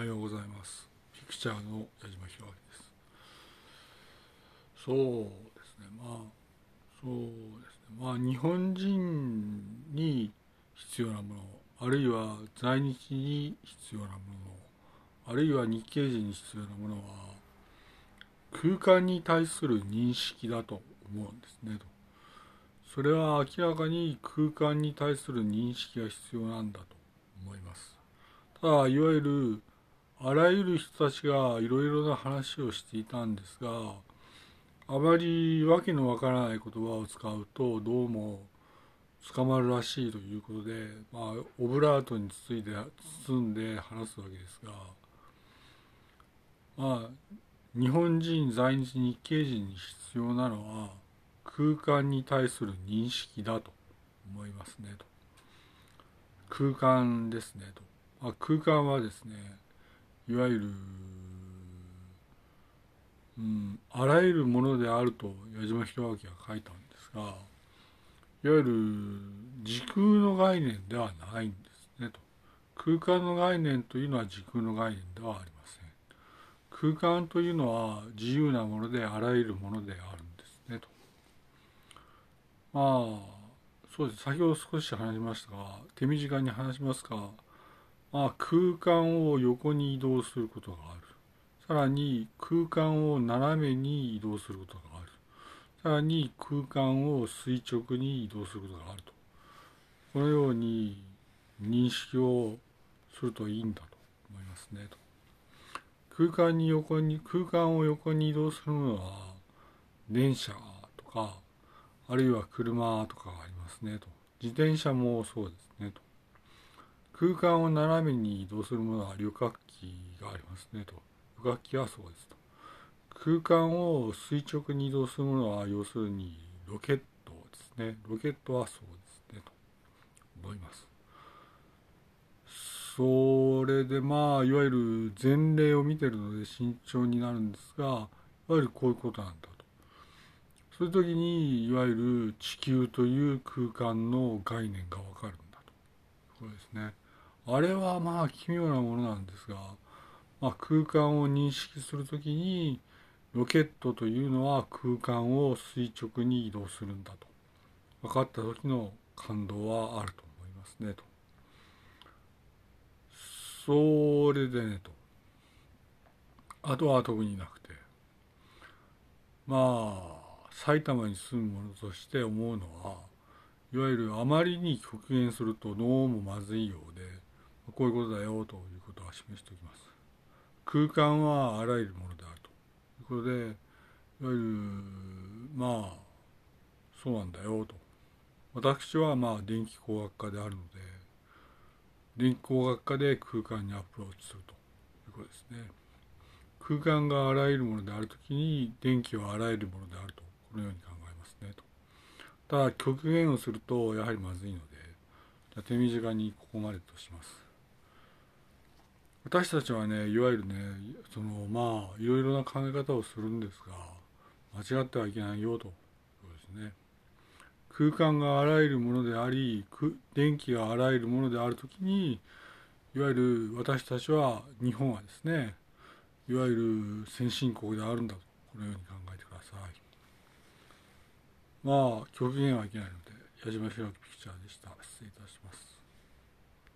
はようございます。ピクチャーの矢島弘明です。そうですね。まあそうですね。まあ日本人に必要なものあるいは在日に必要なものあるいは日系人に必要なものは空間に対する認識だと思うんですね。と。それは明らかに空間に対する認識が必要なんだと思います。ただいわゆるあらゆる人たちがいろいろな話をしていたんですがあまり訳のわからない言葉を使うとどうも捕まるらしいということで、まあ、オブラートに包いで包んで話すわけですがまあ日本人在日日系人に必要なのは空間に対する認識だと思いますねと。空間ですねと、まあ、空間はですねいわゆる、うん、あらゆるものであると矢島弘明が書いたんですがいわゆる時空の概念ではないんですねと。空間の概念というのは時空の概念ではありません。空間というのは自由なものであらゆるものであるんですねと。まあそうです。先ほど少し話しましたが手短に話しますがまあ、空間を横に移動することがある。さらに空間を斜めに移動することがある。さらに空間を垂直に移動することがあると。このように認識をするといいんだと思いますねと。空間に横に、空間を横に移動するのは電車とか、あるいは車とかがありますねと。自転車もそうですねと。空間を斜めに移動するものは旅客機がありますねと。旅客機はそうですと。空間を垂直に移動するものは要するにロケットですね。ロケットはそうですねと思います。それでまあいわゆる前例を見てるので慎重になるんですがいわゆるこういうことなんだと。そういう時にいわゆる地球という空間の概念がわかるんだと。これですね。あれはまあ奇妙なものなんですが、まあ、空間を認識するときにロケットというのは空間を垂直に移動するんだと分かった時の感動はあると思いますねと。それでねと。あとは特になくてまあ埼玉に住む者として思うのはいわゆるあまりに極限するとどうもまずいようでこういうことだよということは示しておきます。空間はあらゆるものであるということで、いわゆる、まあ、そうなんだよと。私はまあ電気工学科であるので、電気工学科で空間にアプローチするということですね。空間があらゆるものであるときに電気はあらゆるものであると、このように考えますねと。ただ極限をするとやはりまずいので、じゃ手短にここまでとします。私たちはねいわゆるねそのまあいろいろな考え方をするんですが間違ってはいけないよと。そうですね。空間があらゆるものであり電気があらゆるものであるときにいわゆる私たちは日本はですねいわゆる先進国であるんだと。このように考えてください。まあ極限はいけないので矢島弘明ピクチャーでした。失礼いたします。